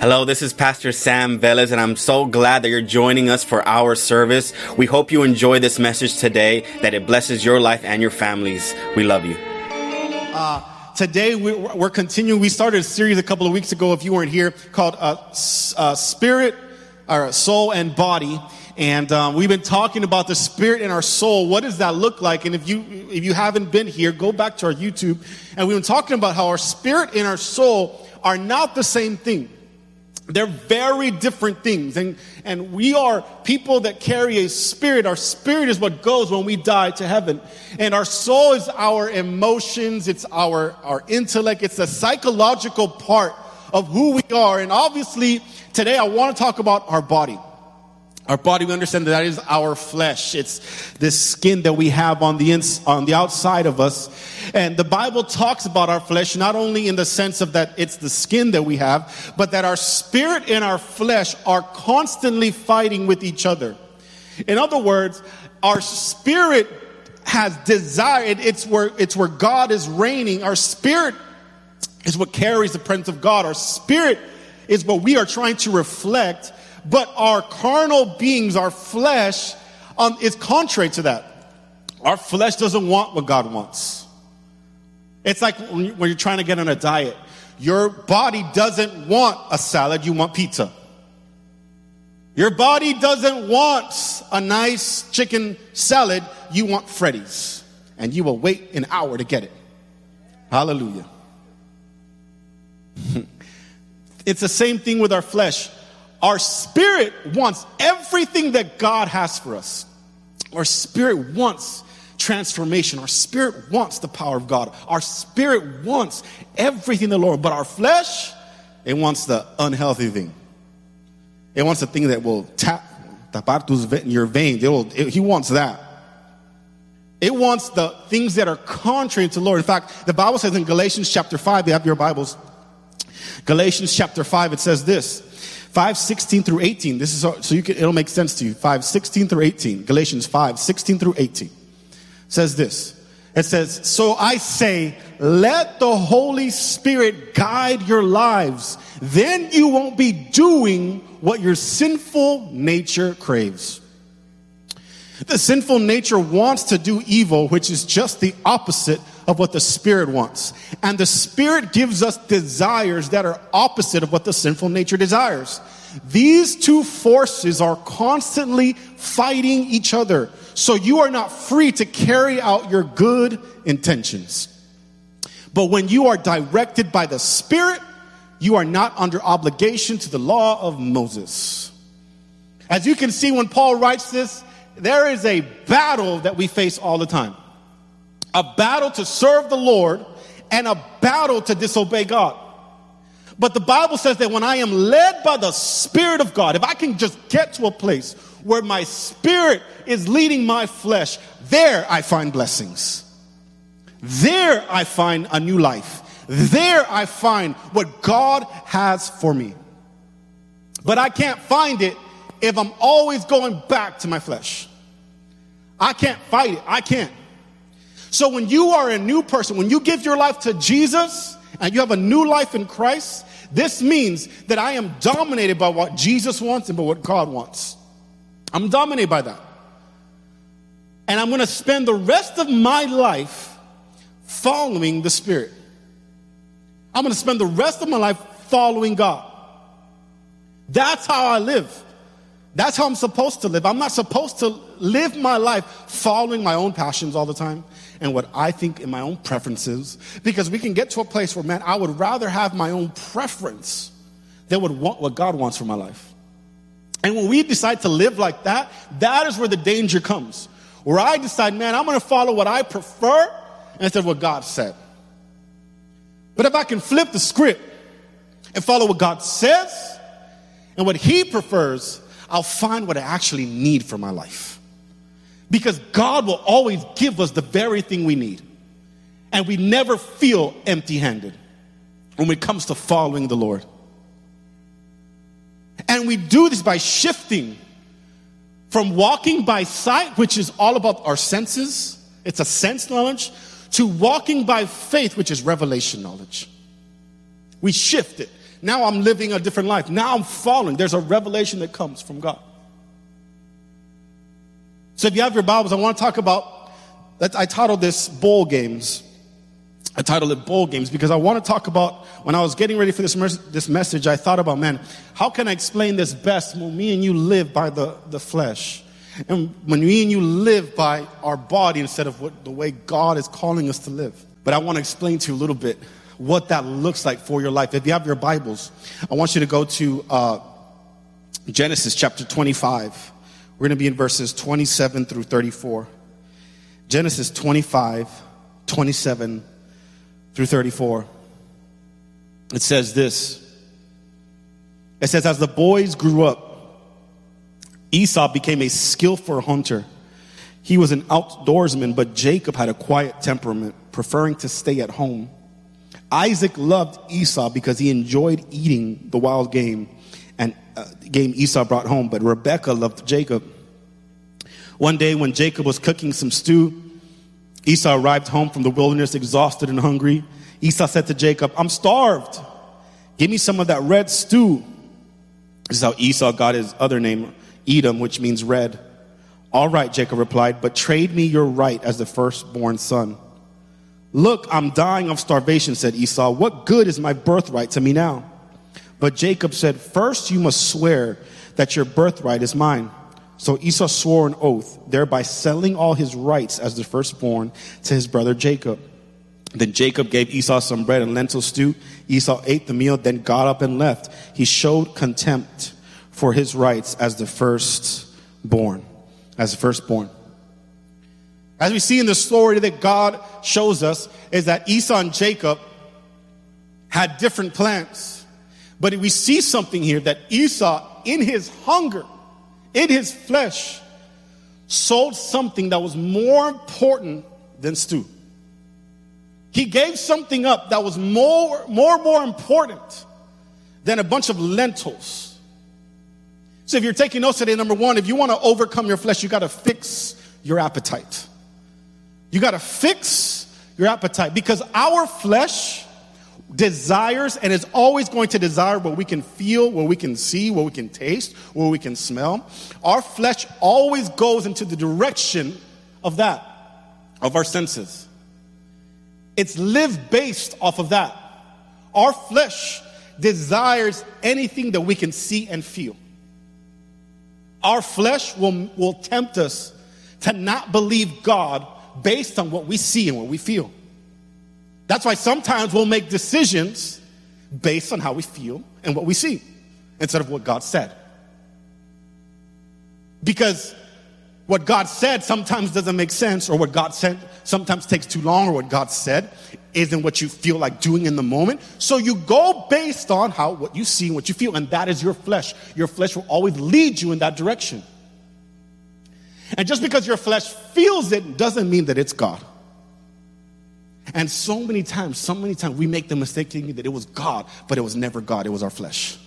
Hello, this is Pastor Sam Vélez, and I'm so glad that you're joining us for our service. We hope you enjoy this message today, that it blesses your life and your families. We love you. Uh, today we're, we're, continuing. We started a series a couple of weeks ago, if you weren't here, called uh, uh, Spirit, or Soul and Body. And um, we've been talking about the spirit in our soul. What does that look like? And if you if you haven't been here, go back to our YouTube. And we've been talking about how our spirit and our soul are not the same thing. They're very different things. And, and we are people that carry a spirit. Our spirit is what goes when we die to heaven. And our soul is our emotions, it's our, our intellect, it's the psychological part of who we are. And obviously, today I want to talk about our body. Our body, we understand that that is our flesh. It's this skin that we have on the ins, on the outside of us. And the Bible talks about our flesh not only in the sense of that it's the skin that we have, but that our spirit and our flesh are constantly fighting with each other. In other words, our spirit has desire. It's where, it's where God is reigning. Our spirit is what carries the presence of God. Our spirit is what we are trying to reflect but our carnal beings, our flesh, um, is contrary to that. Our flesh doesn't want what God wants. It's like when you're trying to get on a diet. Your body doesn't want a salad, you want pizza. Your body doesn't want a nice chicken salad, you want Freddy's. And you will wait an hour to get it. Hallelujah. it's the same thing with our flesh. Our spirit wants everything that God has for us. Our spirit wants transformation. Our spirit wants the power of God. Our spirit wants everything the Lord, but our flesh, it wants the unhealthy thing. It wants the thing that will tap, your veins. It will, it, he wants that. It wants the things that are contrary to the Lord. In fact, the Bible says in Galatians chapter 5, you have your Bibles. Galatians chapter 5, it says this. 5, 16 through 18. This is so you can, it'll make sense to you. 5, 16 through 18. Galatians 5, 16 through 18 says this. It says, So I say, let the Holy Spirit guide your lives. Then you won't be doing what your sinful nature craves. The sinful nature wants to do evil, which is just the opposite of what the Spirit wants. And the Spirit gives us desires that are opposite of what the sinful nature desires. These two forces are constantly fighting each other. So you are not free to carry out your good intentions. But when you are directed by the Spirit, you are not under obligation to the law of Moses. As you can see, when Paul writes this, there is a battle that we face all the time a battle to serve the Lord and a battle to disobey God. But the Bible says that when I am led by the Spirit of God, if I can just get to a place where my spirit is leading my flesh, there I find blessings. There I find a new life. There I find what God has for me. But I can't find it if I'm always going back to my flesh. I can't fight it. I can't. So when you are a new person, when you give your life to Jesus and you have a new life in Christ, this means that I am dominated by what Jesus wants and by what God wants. I'm dominated by that. And I'm going to spend the rest of my life following the Spirit. I'm going to spend the rest of my life following God. That's how I live. That's how I'm supposed to live. I'm not supposed to live my life following my own passions all the time and what I think in my own preferences. Because we can get to a place where, man, I would rather have my own preference than would want what God wants for my life. And when we decide to live like that, that is where the danger comes. Where I decide, man, I'm going to follow what I prefer instead of what God said. But if I can flip the script and follow what God says and what He prefers, I'll find what I actually need for my life. Because God will always give us the very thing we need. And we never feel empty handed when it comes to following the Lord. And we do this by shifting from walking by sight, which is all about our senses, it's a sense knowledge, to walking by faith, which is revelation knowledge. We shift it. Now I'm living a different life. Now I'm falling. There's a revelation that comes from God. So if you have your Bibles, I want to talk about, that. I titled this Bowl Games. I titled it Bowl Games because I want to talk about, when I was getting ready for this, this message, I thought about, man, how can I explain this best when me and you live by the, the flesh? And when me and you live by our body instead of what, the way God is calling us to live. But I want to explain to you a little bit what that looks like for your life. If you have your Bibles, I want you to go to uh, Genesis chapter 25. We're going to be in verses 27 through 34. Genesis 25, 27 through 34. It says this. It says, As the boys grew up, Esau became a skillful hunter. He was an outdoorsman, but Jacob had a quiet temperament, preferring to stay at home. Isaac loved Esau because he enjoyed eating the wild game and uh, game Esau brought home, but Rebekah loved Jacob. One day when Jacob was cooking some stew, Esau arrived home from the wilderness exhausted and hungry. Esau said to Jacob, I'm starved. Give me some of that red stew. This is how Esau got his other name, Edom, which means red. All right, Jacob replied, but trade me your right as the firstborn son. Look, I'm dying of starvation, said Esau. What good is my birthright to me now? But Jacob said, First you must swear that your birthright is mine. So Esau swore an oath, thereby selling all his rights as the firstborn to his brother Jacob. Then Jacob gave Esau some bread and lentil stew. Esau ate the meal, then got up and left. He showed contempt for his rights as the firstborn. As the firstborn. As we see in the story that God shows us, is that Esau and Jacob had different plans. But we see something here that Esau, in his hunger, in his flesh, sold something that was more important than stew. He gave something up that was more, more, more important than a bunch of lentils. So if you're taking notes today, number one, if you want to overcome your flesh, you got to fix your appetite. You got to fix your appetite because our flesh desires and is always going to desire what we can feel, what we can see, what we can taste, what we can smell. Our flesh always goes into the direction of that, of our senses. It's live based off of that. Our flesh desires anything that we can see and feel. Our flesh will, will tempt us to not believe God based on what we see and what we feel. That's why sometimes we'll make decisions based on how we feel and what we see instead of what God said. Because what God said sometimes doesn't make sense, or what God said sometimes takes too long, or what God said isn't what you feel like doing in the moment. So you go based on how what you see and what you feel, and that is your flesh. Your flesh will always lead you in that direction. And just because your flesh feels it doesn't mean that it's God. And so many times, so many times, we make the mistake thinking that it was God, but it was never God, it was our flesh.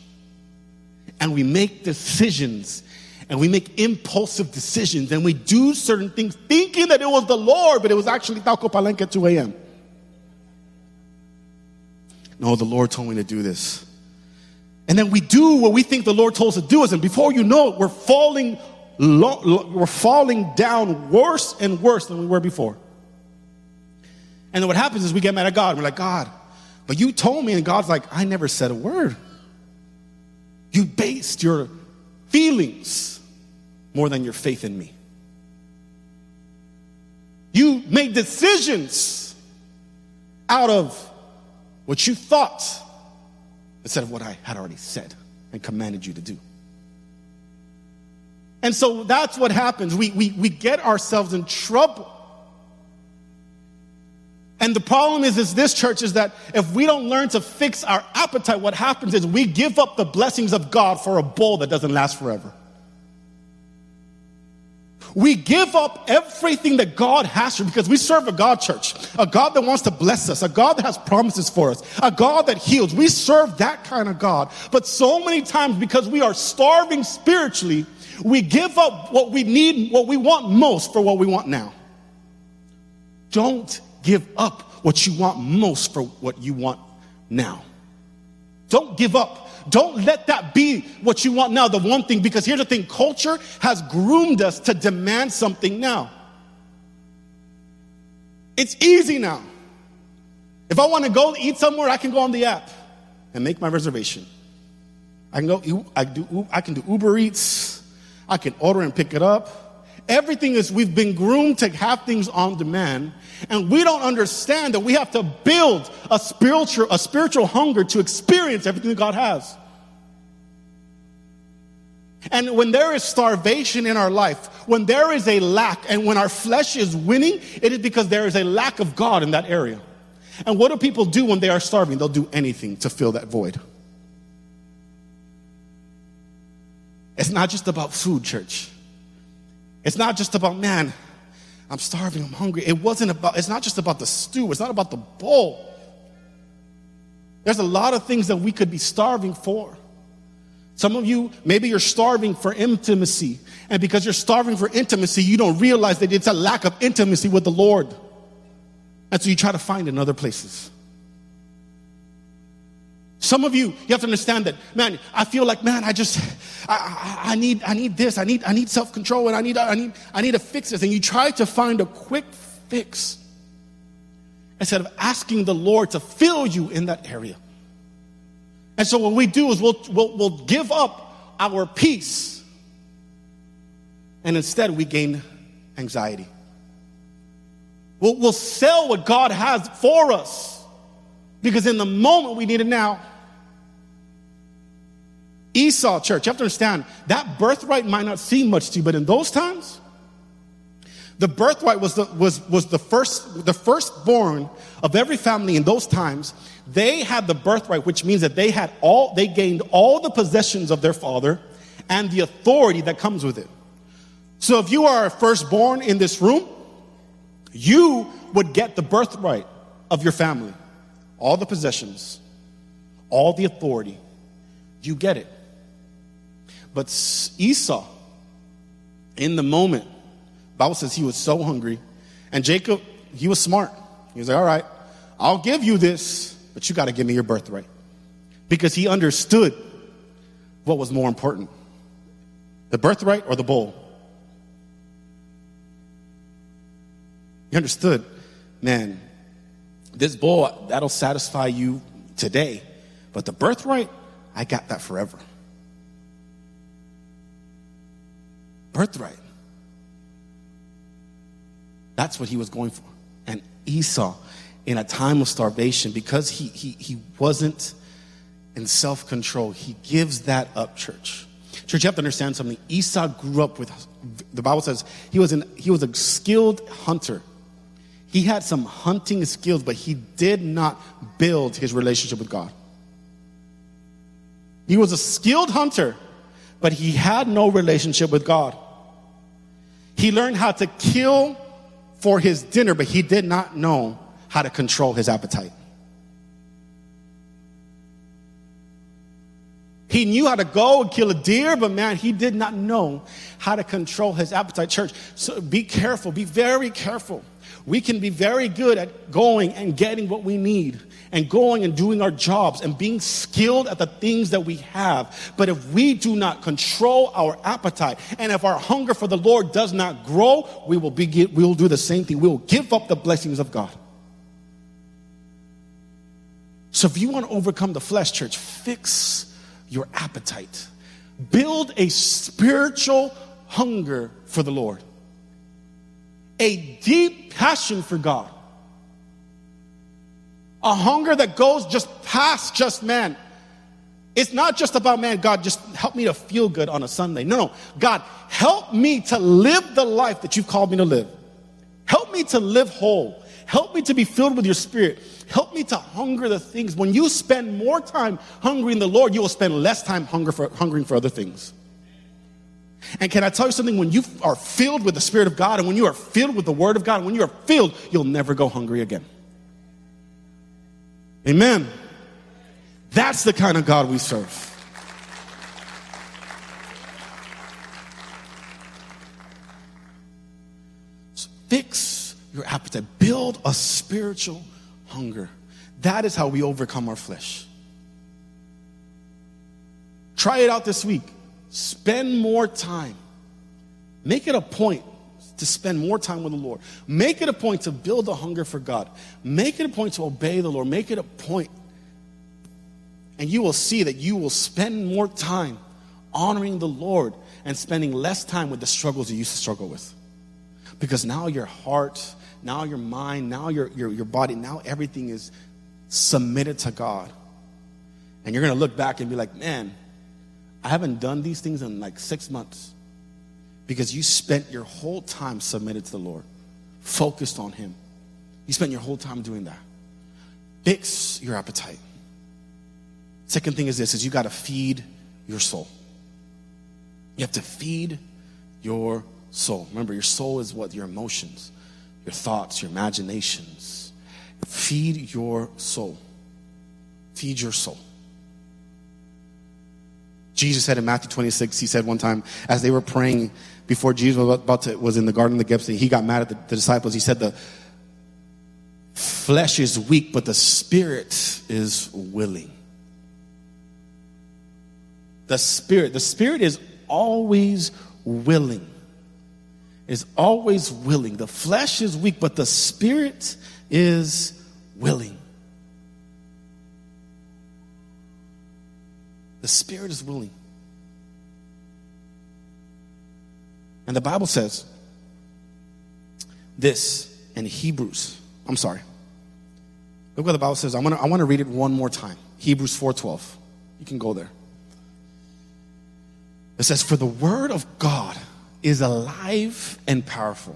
And we make decisions and we make impulsive decisions and we do certain things thinking that it was the Lord, but it was actually Taco Palenque at 2 a.m. No, the Lord told me to do this. And then we do what we think the Lord told us to do, and before you know it, we're falling, we're falling down worse and worse than we were before. And then what happens is we get mad at God. We're like, God, but you told me, and God's like, I never said a word. You based your feelings more than your faith in me. You made decisions out of what you thought instead of what I had already said and commanded you to do. And so that's what happens. We, we, we get ourselves in trouble and the problem is, is this church is that if we don't learn to fix our appetite, what happens is we give up the blessings of God for a bowl that doesn't last forever. We give up everything that God has for because we serve a God church, a God that wants to bless us, a God that has promises for us, a God that heals. We serve that kind of God. But so many times because we are starving spiritually, we give up what we need, what we want most for what we want now. Don't give up what you want most for what you want now. Don't give up. Don't let that be what you want now, the one thing, because here's the thing culture has groomed us to demand something now. It's easy now. If I want to go eat somewhere, I can go on the app and make my reservation. I can go, I, do, I can do Uber Eats, I can order and pick it up. Everything is, we've been groomed to have things on demand, and we don't understand that we have to build a spiritual, a spiritual hunger to experience everything that God has. And when there is starvation in our life, when there is a lack, and when our flesh is winning, it is because there is a lack of God in that area. And what do people do when they are starving? They'll do anything to fill that void. It's not just about food, church. It's not just about, man, I'm starving, I'm hungry. It wasn't about, it's not just about the stew, it's not about the bowl. There's a lot of things that we could be starving for. Some of you, maybe you're starving for intimacy. And because you're starving for intimacy, you don't realize that it's a lack of intimacy with the Lord. And so you try to find in other places. Some of you, you have to understand that, man, I feel like, man, I just, I, I, I need, I need this, I need, I need self-control, and I need, I need, I need to fix this. And you try to find a quick fix instead of asking the Lord to fill you in that area. And so what we do is we'll, we'll, we'll give up our peace, and instead we gain anxiety. We'll, we'll sell what God has for us because in the moment we need it now. Esau church, you have to understand that birthright might not seem much to you, but in those times, the birthright was the, was, was the first, the firstborn of every family in those times. They had the birthright, which means that they had all, they gained all the possessions of their father and the authority that comes with it. So if you are a firstborn in this room, you would get the birthright of your family, all the possessions, all the authority. You get it. But Esau, in the moment, Bible says he was so hungry, and Jacob, he was smart. He was like, "All right, I'll give you this, but you got to give me your birthright," because he understood what was more important: the birthright or the bowl. He understood, man, this bowl, that'll satisfy you today. But the birthright, I got that forever. Birthright. That's what he was going for. And Esau, in a time of starvation, because he, he, he wasn't in self control, he gives that up, church. Church, you have to understand something. Esau grew up with, the Bible says, he was, an, he was a skilled hunter. He had some hunting skills, but he did not build his relationship with God. He was a skilled hunter, but he had no relationship with God. He learned how to kill for his dinner, but he did not know how to control his appetite. He knew how to go and kill a deer, but man, he did not know how to control his appetite. Church, so be careful, be very careful we can be very good at going and getting what we need and going and doing our jobs and being skilled at the things that we have. But if we do not control our appetite and if our hunger for the Lord does not grow, we will, be, we will do the same thing. We will give up the blessings of God. So if you want to overcome the flesh, church, fix your appetite. Build a spiritual hunger for the Lord a deep passion for God. A hunger that goes just past just man. It's not just about, man, God, just help me to feel good on a Sunday. No, no. God, help me to live the life that you've called me to live. Help me to live whole. Help me to be filled with your spirit. Help me to hunger the things. When you spend more time hungering the Lord, you will spend less time hunger for, hungering for other things. And can I tell you something? When you are filled with the Spirit of God and when you are filled with the Word of God, when you are filled, you'll never go hungry again. Amen. That's the kind of God we serve. So fix your appetite, build a spiritual hunger. That is how we overcome our flesh. Try it out this week. Spend more time. Make it a point to spend more time with the Lord. Make it a point to build a hunger for God. Make it a point to obey the Lord. Make it a point, And you will see that you will spend more time honoring the Lord and spending less time with the struggles you used to struggle with. Because now your heart, now your mind, now your, your, your body, now everything is submitted to God. And you're going to look back and be like, man, I haven't done these things in like six months because you spent your whole time submitted to the Lord, focused on Him. You spent your whole time doing that. Fix your appetite. Second thing is this is you got to feed your soul. You have to feed your soul. Remember, your soul is what? Your emotions, your thoughts, your imaginations. Feed your soul. Feed your soul. Jesus said in Matthew 26, he said one time, as they were praying before Jesus was about to, was in the Garden of the Gethsemane, he got mad at the, the disciples. He said, the flesh is weak, but the spirit is willing. The spirit, the spirit is always willing. Is always willing. The flesh is weak, but the spirit is willing. The spirit is willing. And the Bible says this in Hebrews. I'm sorry. Look what the Bible says. I want to I want to read it one more time. Hebrews 4:12. You can go there. It says, For the word of God is alive and powerful.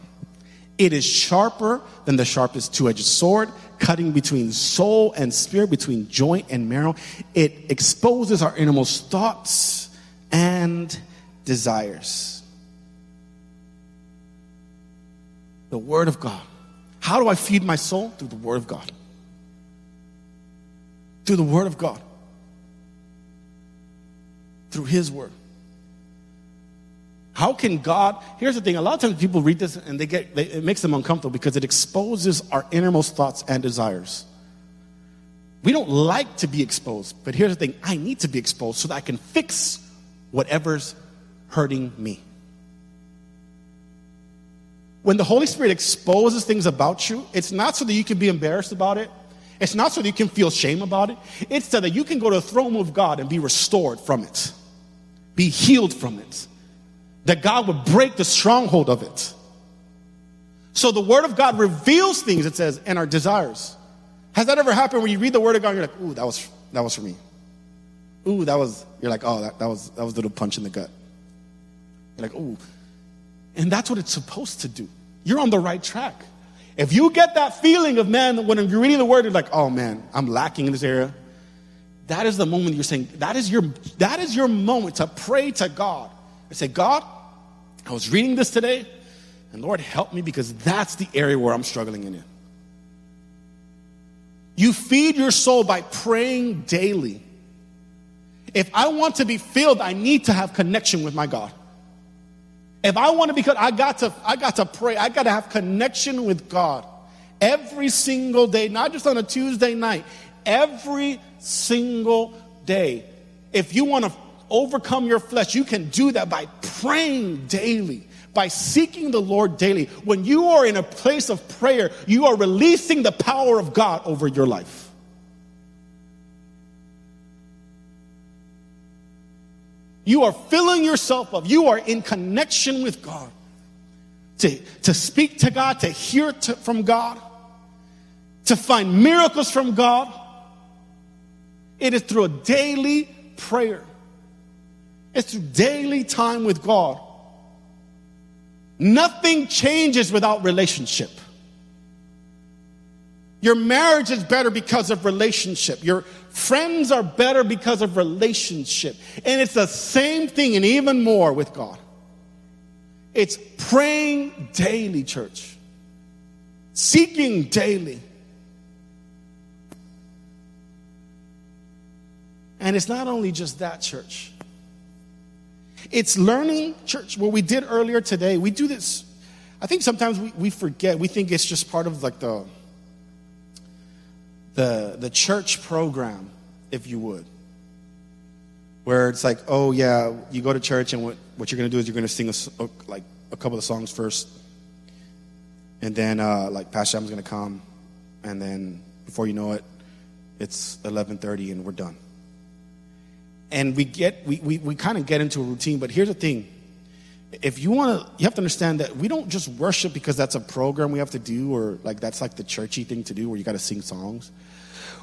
It is sharper than the sharpest two edged sword, cutting between soul and spirit, between joint and marrow. It exposes our innermost thoughts and desires. The Word of God. How do I feed my soul? Through the Word of God. Through the Word of God. Through His Word. How can God? Here's the thing. A lot of times people read this and they get, they, it makes them uncomfortable because it exposes our innermost thoughts and desires. We don't like to be exposed, but here's the thing. I need to be exposed so that I can fix whatever's hurting me. When the Holy Spirit exposes things about you, it's not so that you can be embarrassed about it. It's not so that you can feel shame about it. It's so that you can go to the throne of God and be restored from it, be healed from it that God would break the stronghold of it. So the word of God reveals things, it says, and our desires. Has that ever happened when you read the word of God, you're like, ooh, that was that was for me. Ooh, that was, you're like, oh, that, that was that was a little punch in the gut. You're like, ooh. And that's what it's supposed to do. You're on the right track. If you get that feeling of man, when you're reading the word, you're like, oh man, I'm lacking in this area. That is the moment you're saying, that is your that is your moment to pray to God. And say, God, I was reading this today, and Lord, help me because that's the area where I'm struggling in. You feed your soul by praying daily. If I want to be filled, I need to have connection with my God. If I want to be, I got to, I got to pray. I got to have connection with God every single day, not just on a Tuesday night. Every single day. If you want to overcome your flesh, you can do that by praying daily, by seeking the Lord daily. When you are in a place of prayer, you are releasing the power of God over your life. You are filling yourself up. You are in connection with God. To, to speak to God, to hear to, from God, to find miracles from God. It is through a daily prayer. It's daily time with God. Nothing changes without relationship. Your marriage is better because of relationship. Your friends are better because of relationship. And it's the same thing and even more with God. It's praying daily, church. Seeking daily. And it's not only just that, church. It's learning, church, what we did earlier today. We do this. I think sometimes we, we forget. We think it's just part of like the, the, the church program, if you would. where it's like, oh yeah, you go to church and what, what you're gonna do is you're gonna sing a, like a couple of songs first, and then uh, like Pastor Adam's gonna come, and then before you know it, it's 11:30 and we're done. And we get we we, we kind of get into a routine, but here's the thing. If you want to, you have to understand that we don't just worship because that's a program we have to do, or like that's like the churchy thing to do, where you got to sing songs.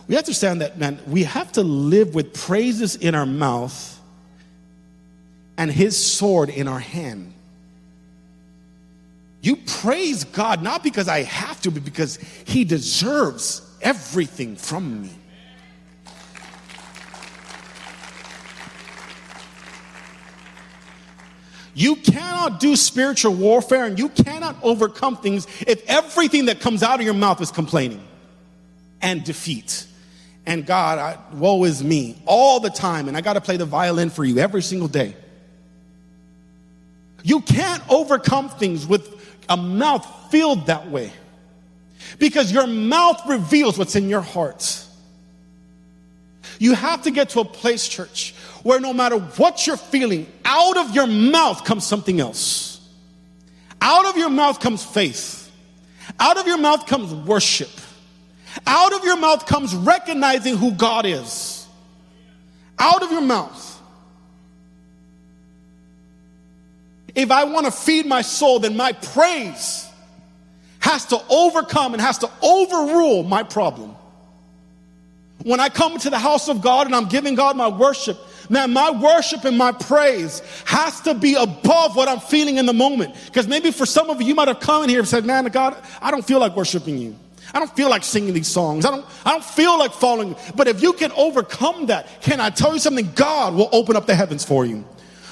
We have to understand that, man, we have to live with praises in our mouth and his sword in our hand. You praise God not because I have to, but because he deserves everything from me. You cannot do spiritual warfare and you cannot overcome things if everything that comes out of your mouth is complaining and defeat. And God, I, woe is me all the time, and I got to play the violin for you every single day. You can't overcome things with a mouth filled that way because your mouth reveals what's in your heart. You have to get to a place, church, where no matter what you're feeling, out of your mouth comes something else. Out of your mouth comes faith. Out of your mouth comes worship. Out of your mouth comes recognizing who God is. Out of your mouth. If I want to feed my soul, then my praise has to overcome and has to overrule my problem. When I come to the house of God and I'm giving God my worship, man, my worship and my praise has to be above what I'm feeling in the moment. Because maybe for some of you, you might have come in here and said, man, God, I don't feel like worshiping you. I don't feel like singing these songs. I don't, I don't feel like falling. But if you can overcome that, can I tell you something? God will open up the heavens for you.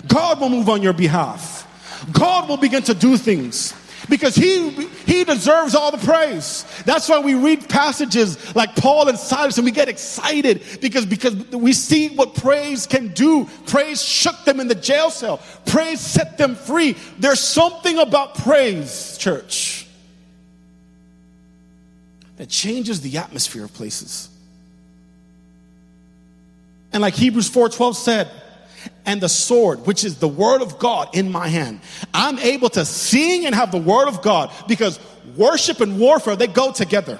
God will move on your behalf. God will begin to do things because he he deserves all the praise. That's why we read passages like Paul and Silas and we get excited because because we see what praise can do. Praise shook them in the jail cell. Praise set them free. There's something about praise, church that changes the atmosphere of places. And like Hebrews 4:12 said, and the sword, which is the word of God in my hand. I'm able to sing and have the word of God because worship and warfare, they go together.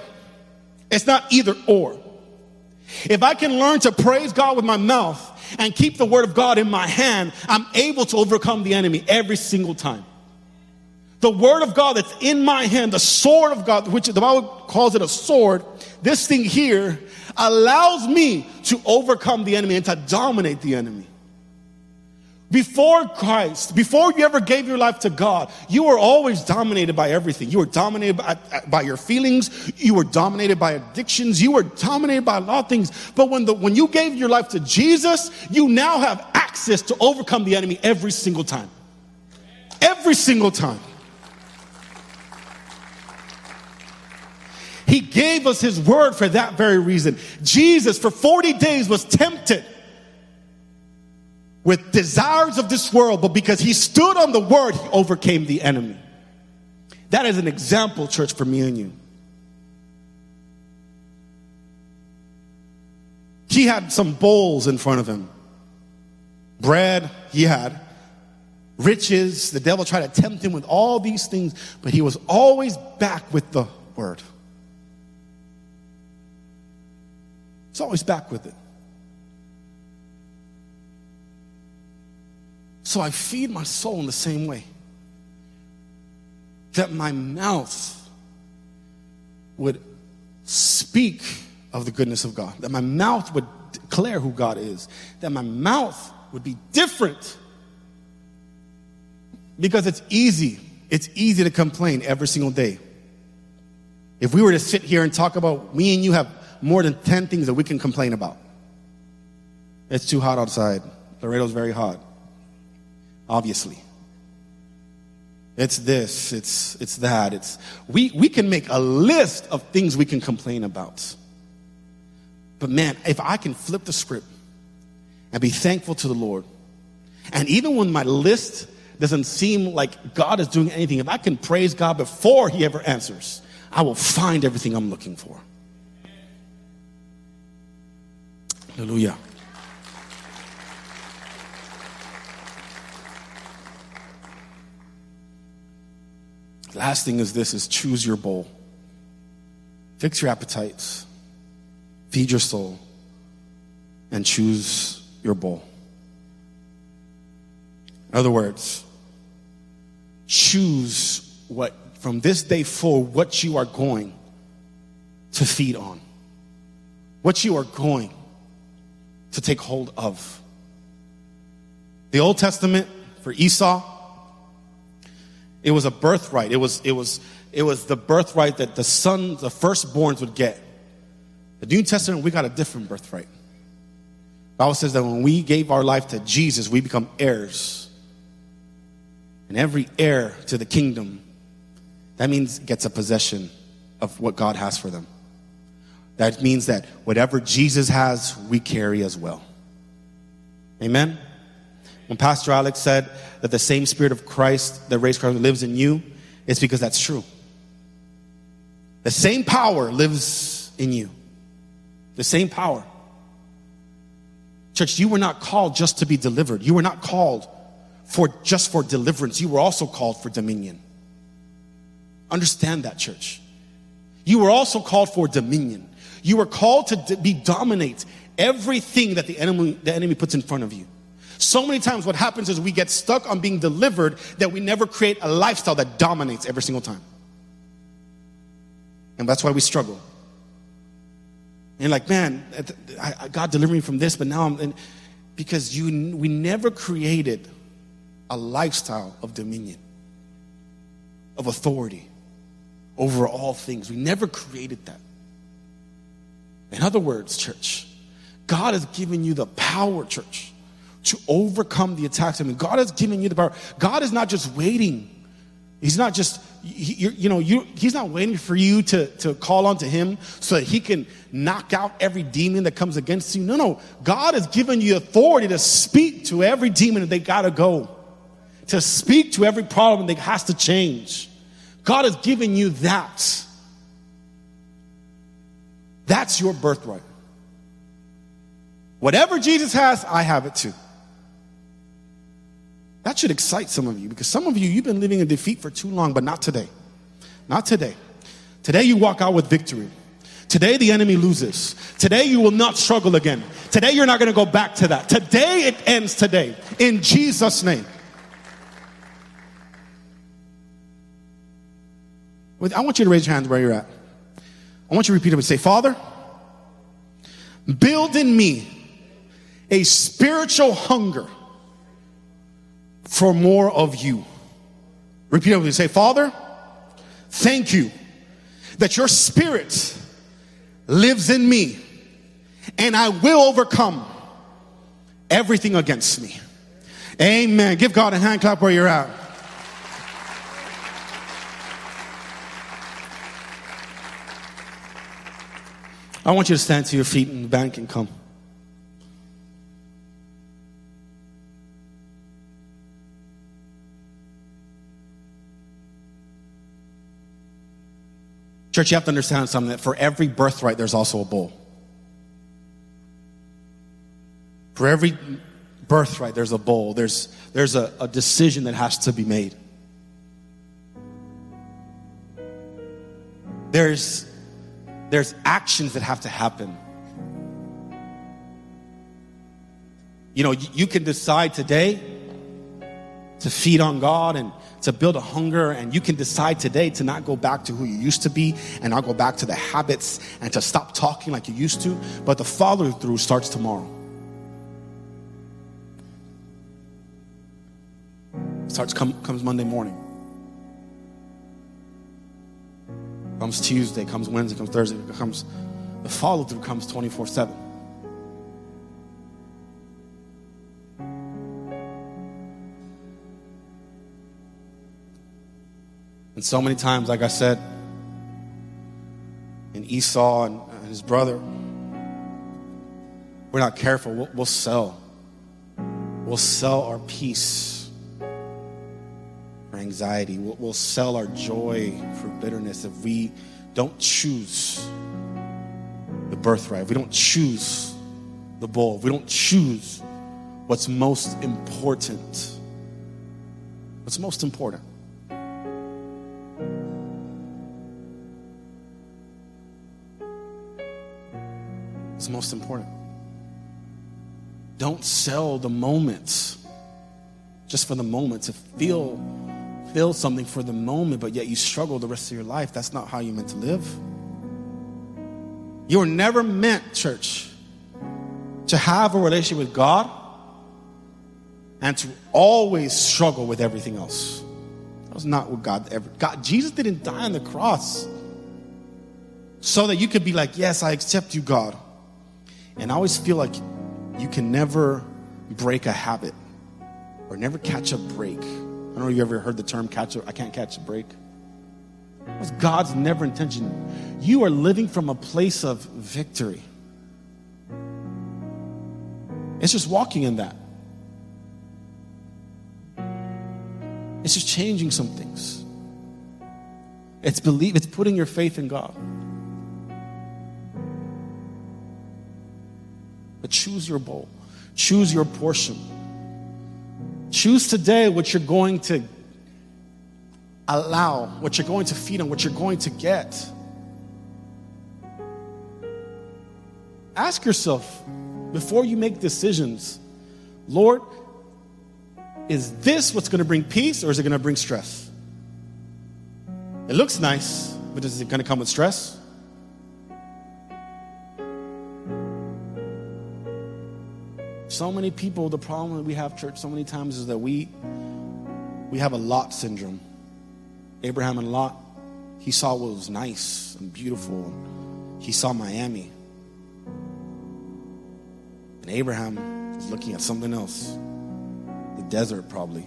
It's not either or. If I can learn to praise God with my mouth and keep the word of God in my hand, I'm able to overcome the enemy every single time. The word of God that's in my hand, the sword of God, which the Bible calls it a sword, this thing here allows me to overcome the enemy and to dominate the enemy. Before Christ, before you ever gave your life to God, you were always dominated by everything. You were dominated by, by, your feelings. You were dominated by addictions. You were dominated by a lot of things. But when the, when you gave your life to Jesus, you now have access to overcome the enemy every single time. Every single time. He gave us his word for that very reason. Jesus, for 40 days, was tempted with desires of this world, but because he stood on the word, he overcame the enemy. That is an example, church, for me and you. He had some bowls in front of him. Bread, he had. Riches, the devil tried to tempt him with all these things, but he was always back with the word. It's always back with it. So I feed my soul in the same way. That my mouth would speak of the goodness of God, that my mouth would declare who God is, that my mouth would be different. Because it's easy, it's easy to complain every single day. If we were to sit here and talk about me and you have more than 10 things that we can complain about. It's too hot outside. Laredo's very hot. Obviously. It's this, it's it's that. It's we we can make a list of things we can complain about. But man, if I can flip the script and be thankful to the Lord, and even when my list doesn't seem like God is doing anything, if I can praise God before He ever answers, I will find everything I'm looking for. Hallelujah. Last thing is this is choose your bowl. Fix your appetites. Feed your soul and choose your bowl. In other words, choose what from this day forward what you are going to feed on. What you are going to take hold of. The Old Testament for Esau, it was a birthright. It was, it was, it was the birthright that the sons, the firstborns would get. The New Testament, we got a different birthright. The Bible says that when we gave our life to Jesus, we become heirs. And every heir to the kingdom, that means gets a possession of what God has for them. That means that whatever Jesus has, we carry as well. Amen? When Pastor Alex said that the same Spirit of Christ that raised Christ lives in you, it's because that's true. The same power lives in you. The same power. Church, you were not called just to be delivered. You were not called for just for deliverance. You were also called for dominion. Understand that, church. You were also called for dominion. You were called to be dominate everything that the enemy, the enemy puts in front of you. So many times what happens is we get stuck on being delivered that we never create a lifestyle that dominates every single time. And that's why we struggle. And like, man, I, God delivered me from this, but now I'm, because you, we never created a lifestyle of dominion, of authority over all things. We never created that. In other words, church, God has given you the power, church, to overcome the attacks. I mean, God has given you the power. God is not just waiting. He's not just, you, know, you, he's not waiting for you to, to call onto him so that he can knock out every demon that comes against you. No, no. God has given you authority to speak to every demon that they got to go, to speak to every problem that has to change. God has given you that. That's your birthright. Whatever Jesus has, I have it too. That should excite some of you because some of you, you've been living in defeat for too long, but not today. Not today. Today you walk out with victory. Today the enemy loses. Today you will not struggle again. Today you're not going to go back to that. Today it ends today. In Jesus' name. I want you to raise your hands where you're at. I want you to repeat it and say, Father, build in me a spiritual hunger for more of you. Repeat it and say, Father, thank you that your spirit lives in me and I will overcome everything against me. Amen. Give God a hand clap where you're at. I want you to stand to your feet in the bank and come. Church, you have to understand something that for every birthright, there's also a bowl. For every birthright, there's a bowl. There's, there's a, a decision that has to be made. There's there's actions that have to happen. You know, you can decide today to feed on God and to build a hunger, and you can decide today to not go back to who you used to be and not go back to the habits and to stop talking like you used to. But the follow through starts tomorrow. Starts come, comes Monday morning. Comes Tuesday, comes Wednesday, comes Thursday, comes the follow through comes 24 7. And so many times, like I said, in Esau and his brother, we're not careful, we'll, we'll sell. We'll sell our peace for anxiety. We'll, we'll sell our joy for bitterness if we don't choose the birthright, if we don't choose the bowl, if we don't choose what's most important. What's most important? Most important. Don't sell the moments just for the moment to feel feel something for the moment, but yet you struggle the rest of your life. That's not how you're meant to live. You were never meant, church, to have a relationship with God and to always struggle with everything else. That was not what God ever God Jesus didn't die on the cross so that you could be like, "Yes, I accept you, God." And I always feel like you can never break a habit or never catch a break. I don't know if you ever heard the term catch a, I can't catch a break. That's God's never intention. You are living from a place of victory. It's just walking in that. It's just changing some things. It's believe it's putting your faith in God. Choose your bowl. Choose your portion. Choose today what you're going to allow, what you're going to feed on, what you're going to get. Ask yourself before you make decisions Lord, is this what's going to bring peace or is it going to bring stress? It looks nice, but is it going to come with stress? So many people, the problem that we have, church, so many times is that we we have a Lot syndrome. Abraham and Lot, he saw what was nice and beautiful. He saw Miami. And Abraham was looking at something else the desert, probably.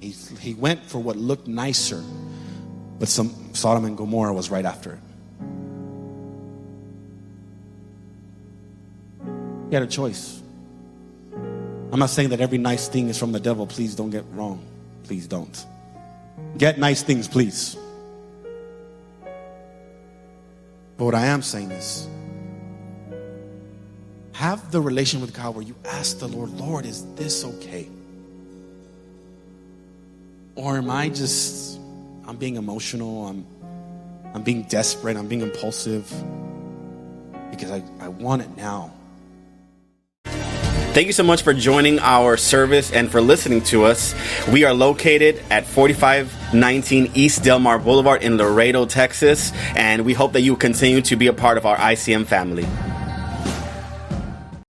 He, he went for what looked nicer, but some, Sodom and Gomorrah was right after it. He had a choice. I'm not saying that every nice thing is from the devil. Please don't get wrong. Please don't. Get nice things, please. But what I am saying is, have the relation with God where you ask the Lord, Lord, is this okay? Or am I just, I'm being emotional, I'm, I'm being desperate, I'm being impulsive because I, I want it now. Thank you so much for joining our service and for listening to us. We are located at 4519 East Delmar Boulevard in Laredo, Texas, and we hope that you continue to be a part of our ICM family.